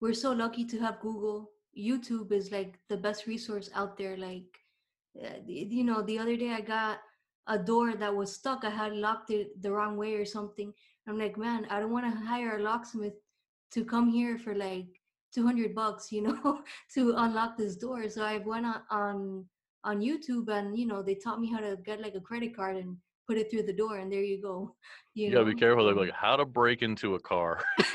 we're so lucky to have Google. YouTube is like the best resource out there. Like, uh, you know, the other day I got a door that was stuck. I had locked it the wrong way or something. I'm like, man, I don't want to hire a locksmith to come here for like 200 bucks, you know, to unlock this door. So I went on, on on YouTube and you know they taught me how to get like a credit card and put it through the door and there you go. You, you gotta be careful. They're like how to break into a car.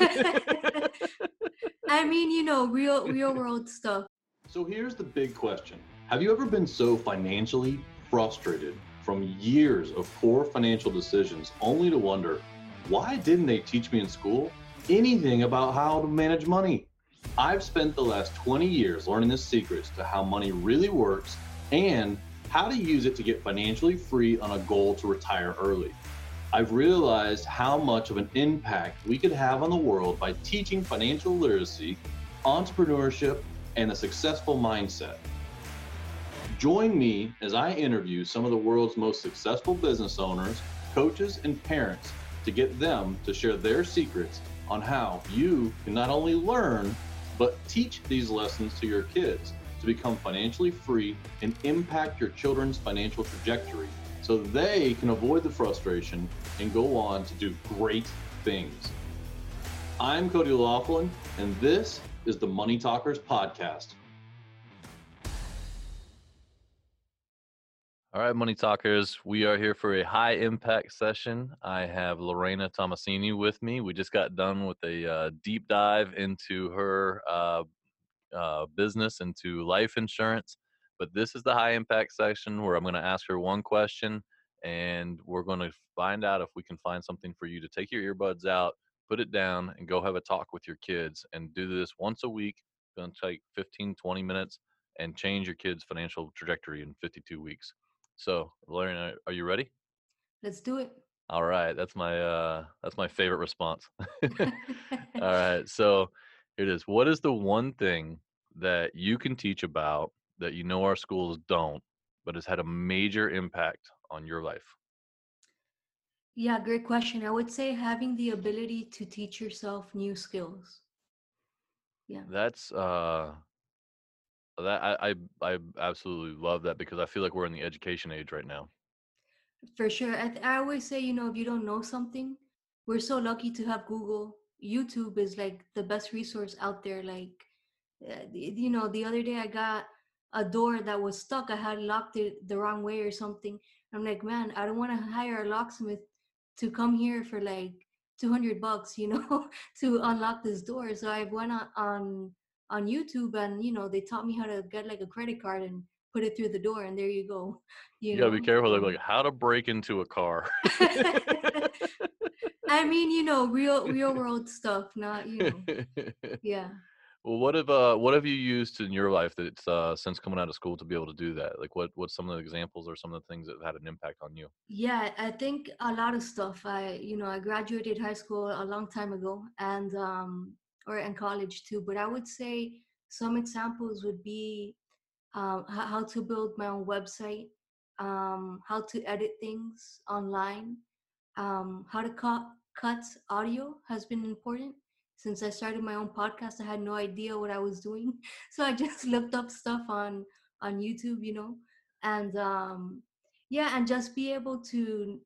I mean, you know, real real world stuff. So here's the big question. Have you ever been so financially frustrated from years of poor financial decisions only to wonder why didn't they teach me in school anything about how to manage money? I've spent the last 20 years learning the secrets to how money really works and how to use it to get financially free on a goal to retire early. I've realized how much of an impact we could have on the world by teaching financial literacy, entrepreneurship, and a successful mindset. Join me as I interview some of the world's most successful business owners, coaches, and parents to get them to share their secrets on how you can not only learn, but teach these lessons to your kids to become financially free and impact your children's financial trajectory so they can avoid the frustration and go on to do great things. I'm Cody Laughlin, and this is the Money Talkers Podcast. All right, Money Talkers, we are here for a high impact session. I have Lorena Tomasini with me. We just got done with a uh, deep dive into her uh, uh, business, into life insurance. But this is the high impact section where I'm going to ask her one question and we're going to find out if we can find something for you to take your earbuds out, put it down, and go have a talk with your kids and do this once a week. It's going to take 15, 20 minutes and change your kids' financial trajectory in 52 weeks. So, Lauren, are you ready? Let's do it. All right, that's my uh that's my favorite response. All right. So, here it is. What is the one thing that you can teach about that you know our schools don't, but has had a major impact on your life? Yeah, great question. I would say having the ability to teach yourself new skills. Yeah. That's uh that I, I I absolutely love that because I feel like we're in the education age right now. For sure. I, I always say, you know, if you don't know something, we're so lucky to have Google. YouTube is like the best resource out there. Like, uh, you know, the other day I got a door that was stuck. I had locked it the wrong way or something. I'm like, man, I don't want to hire a locksmith to come here for like 200 bucks, you know, to unlock this door. So I went on, on on YouTube and you know they taught me how to get like a credit card and put it through the door and there you go. You, you gotta be careful. They're like how to break into a car. I mean, you know, real real world stuff, not you know. Yeah. Well, what have uh, what have you used in your life that's uh, since coming out of school to be able to do that? Like, what what's some of the examples or some of the things that have had an impact on you? Yeah, I think a lot of stuff. I you know I graduated high school a long time ago, and um, or in college too. But I would say some examples would be um, how to build my own website, um, how to edit things online, um, how to cut cut audio has been important since I started my own podcast, I had no idea what I was doing. So I just looked up stuff on on YouTube, you know, and um, yeah, and just be able to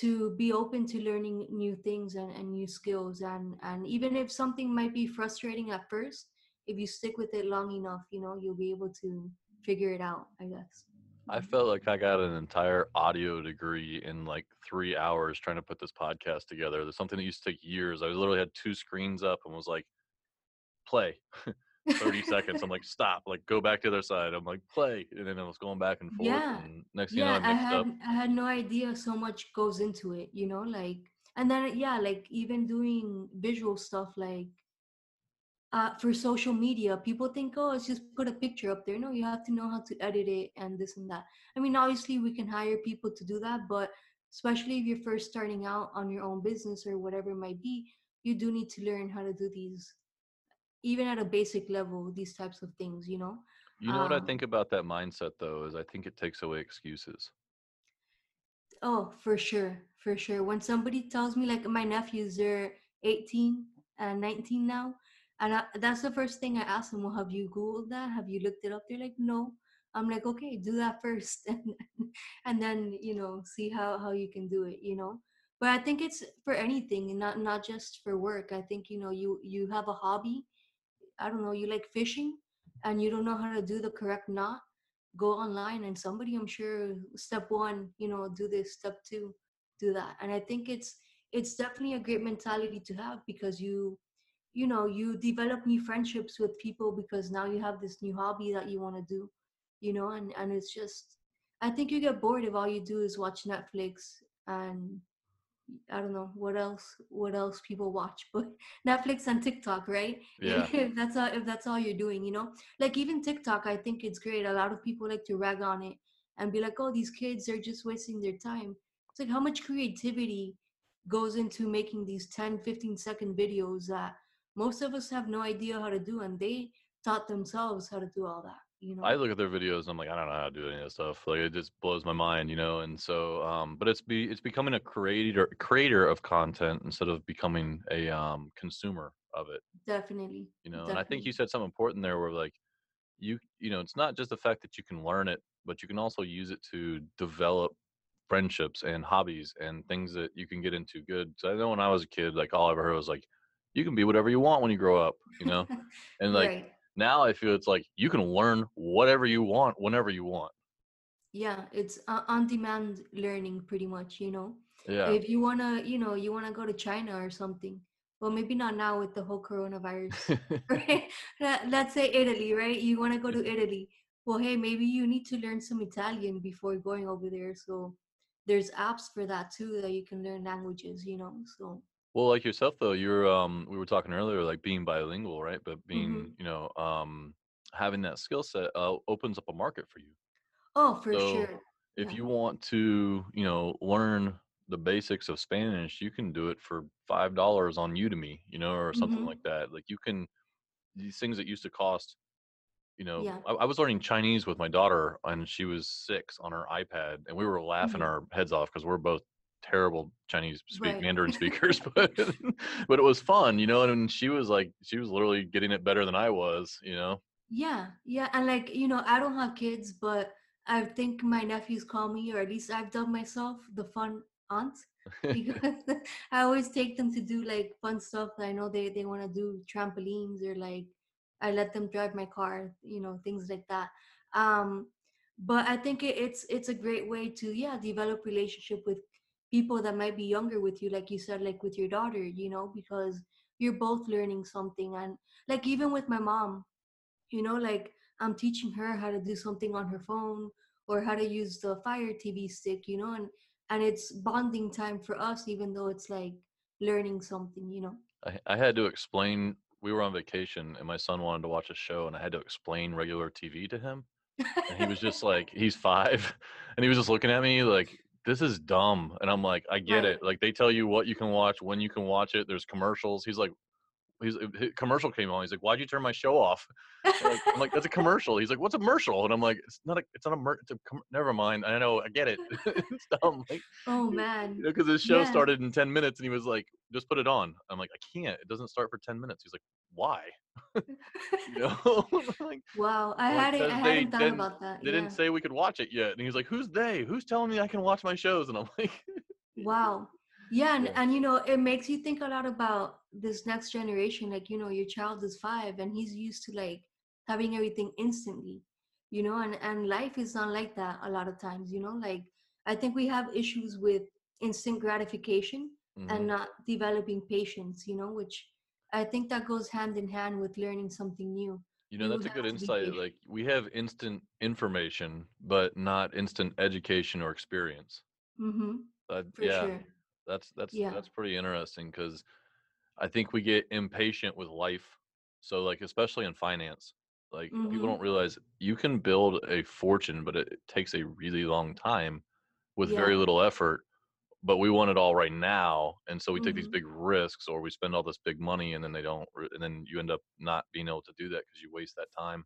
to be open to learning new things and, and new skills and and even if something might be frustrating at first if you stick with it long enough you know you'll be able to figure it out i guess I felt like I got an entire audio degree in like three hours trying to put this podcast together. There's something that used to take years. I literally had two screens up and was like, play. 30 seconds. I'm like, stop, like go back to the other side. I'm like, play. And then I was going back and forth. Yeah. And next yeah, you know, I, I had up. I had no idea so much goes into it, you know, like and then yeah, like even doing visual stuff like uh, for social media, people think, oh, it's just put a picture up there. No, you have to know how to edit it and this and that. I mean, obviously, we can hire people to do that, but especially if you're first starting out on your own business or whatever it might be, you do need to learn how to do these, even at a basic level, these types of things, you know? You know um, what I think um about that mindset, though, is I think it takes away excuses. Oh, for sure. For sure. When somebody tells me, like my nephews, they're 18 and 19 now And I, that's the first thing I ask them. Well, have you Googled that? Have you looked it up? They're like, no. I'm like, okay, do that first, and and then you know see how how you can do it. You know, but I think it's for anything, not not just for work. I think you know you you have a hobby. I don't know. You like fishing, and you don't know how to do the correct knot. Go online and somebody, I'm sure, step one, you know, do this. Step two, do that. And I think it's it's definitely a great mentality to have because you you know you develop new friendships with people because now you have this new hobby that you want to do you know and and it's just i think you get bored if all you do is watch netflix and i don't know what else what else people watch but netflix and tiktok right? Yeah. if that's all if that's all you're doing you know? Like even tiktok i think it's great. A lot of people like to rag on it and be like oh these kids are just wasting their time. It's like how much creativity goes into making these 10 15 second videos that most of us have no idea how to do and they taught themselves how to do all that you know I look at their videos and I'm like, I don't know how to do any of that stuff. Like it just blows my mind, you know. And so, um, but it's be it's becoming a creator creator of content instead of becoming a um consumer of it, definitely you know. And I think you said something important there, where like you you know, it's not just the fact that you can learn it, but you can also use it to develop friendships and hobbies and things that you can get into good. So I know when I was a kid, like all I ever heard was like, you can be whatever you want when you grow up, you know. And like right now I feel it's like you can learn whatever you want whenever you want. yeah it's uh, on demand learning pretty much you know Yeah. if you want to you know you want to go to china or something well maybe not now with the whole coronavirus right Let- let's say italy right you want to go to italy well hey maybe you need to learn some italian before going over there so there's apps for that too that you can learn languages you know so well, like yourself though, you're um we were talking earlier like being bilingual, right? But hmm being, you know, um having that skill set uh, opens up a market for you. oh for So sure if yeah you want to, you know, learn the basics of Spanish, you can do it for five dollars on Udemy, you know, or something hmm like that. Like you can these things that used to cost you know, yeah I, I was learning Chinese with my daughter, and she was six on her iPad, and we were laughing hmm our heads off because we're both terrible Chinese speak right Mandarin speakers, but but it was fun, you know. And she was like, she was literally getting it better than I was, you know. Yeah, yeah, and like you know, I don't have kids, but I think my nephews call me, or at least I've dubbed myself the fun aunt because I always take them to do like fun stuff that I know they they want to do trampolines or like I let them drive my car, you know, things like that. Um, but I think it, it's it's a great way to yeah develop relationship with people that might be younger with you, like you said, like with your daughter, you know, because you're both learning something and like even with my mom you know like i'm teaching her how to do something on her phone or how to use the fire tv stick you know and and it's bonding time for us even though it's like learning something you know I, I had to explain. We were on vacation, and my son wanted to watch a show, and I had to explain regular TV to him and he was just like he's five and he was just looking at me like this is dumb and i'm like i get right. it like they tell you what you can watch when you can watch it there's commercials he's like he's uh, his commercial came on he's like why'd you turn my show off? Like, i'm like that's a commercial he's like what's a commercial? And i'm like it's not a it's not a mer- it's a com- never mind i know i get it it's dumb like oh you man. know because his show yeah. started in 10 minutes and he was like just put it on i'm like i can't it doesn't start for 10 minutes he's like why know like wow i hadn't i hadn't thought about that they yeah didn't say we could watch it yet. And he's like, Who's they? Who's telling me I can watch my shows? And I'm like, wow yeah and, and you know it makes you think a lot about this next generation like you know your child is five and he's used to like having everything instantly you know and and life is not like that a lot of times you know like i think we have issues with instant gratification and Mhm. not developing patience you know which i think that goes hand in hand with learning something new You know, you that's a good insight. Like we have instant information, but not instant education or experience. mm-hmm Uh, yeah, sure that's that's yeah that's pretty interesting because I think we get impatient with life. So like especially in finance, like people mm-hmm don't realize you can build a fortune, but it, it takes a really long time with very little effort but we want it all right now and so we take these mm-hmm big risks or we spend all this big money and then they don't and then you end up not being able to do that because you waste that time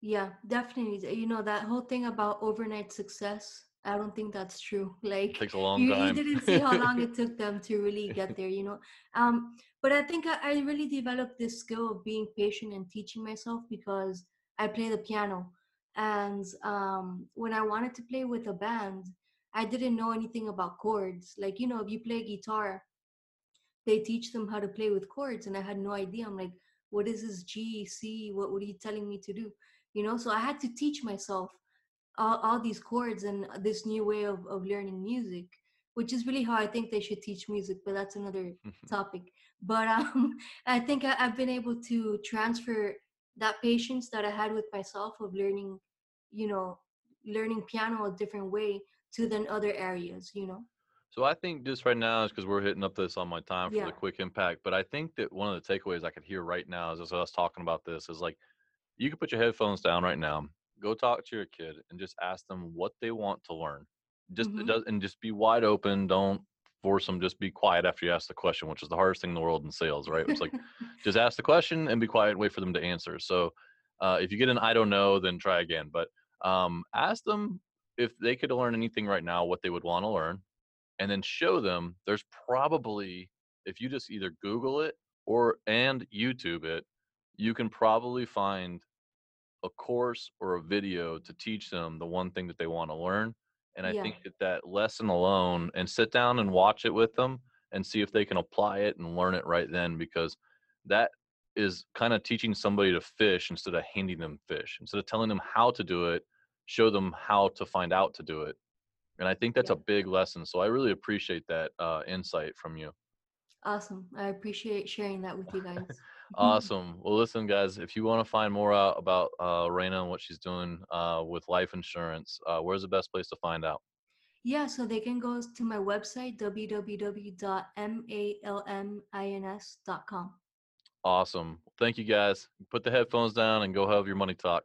Yeah, definitely. You know, that whole thing about overnight success, I don't think that's true. Like takes a long you, time. you didn't see how long it took them to really get there, you know. Um, but I think I, I really developed this skill of being patient and teaching myself because I play the piano, and um, when I wanted to play with a band, I didn't know anything about chords. Like you know, if you play guitar, they teach them how to play with chords, and I had no idea. I'm like, what is this G C? What what are you telling me to do? You know, so I had to teach myself all, all these chords and this new way of, of learning music which is really how i think they should teach music but that's another topic but um, i think I, i've been able to transfer that patience that i had with myself of learning you know learning piano a different way to then other areas you know So I think just right now is because we're hitting up this on my time for Yeah. the quick impact. But I think that one of the takeaways I could hear right now is as us talking about this is like you can put your headphones down right now, go talk to your kid and just ask them what they want to learn. Just it Mhm. does and just be wide open. Don't force them. Just be quiet after you ask the question, which is the hardest thing in the world in sales, right? It's like just ask the question and be quiet and wait for them to answer. So uh, if you get an I don't know, then try again. But um, ask them if they could learn anything right now, what they would want to learn, and then show them there's probably if you just either Google it or and YouTube it, you can probably find a course or a video to teach them the one thing that they want to learn. And I Yeah. think that that lesson alone and sit down and watch it with them and see if they can apply it and learn it right then because that is kind of teaching somebody to fish instead of handing them fish. Instead of telling them how to do it, show them how to find out to do it. And I think that's Yeah. a big lesson. So I really appreciate that uh, insight from you. awesome i appreciate sharing that with you guys Awesome. Well, listen, guys, if you want to find more out about uh, Raina and what she's doing uh, with life insurance, uh, where's the best place to find out? Yeah, so they can go to my website, www.malmins.com. Awesome. Thank you, guys. Put the headphones down and go have your money talk.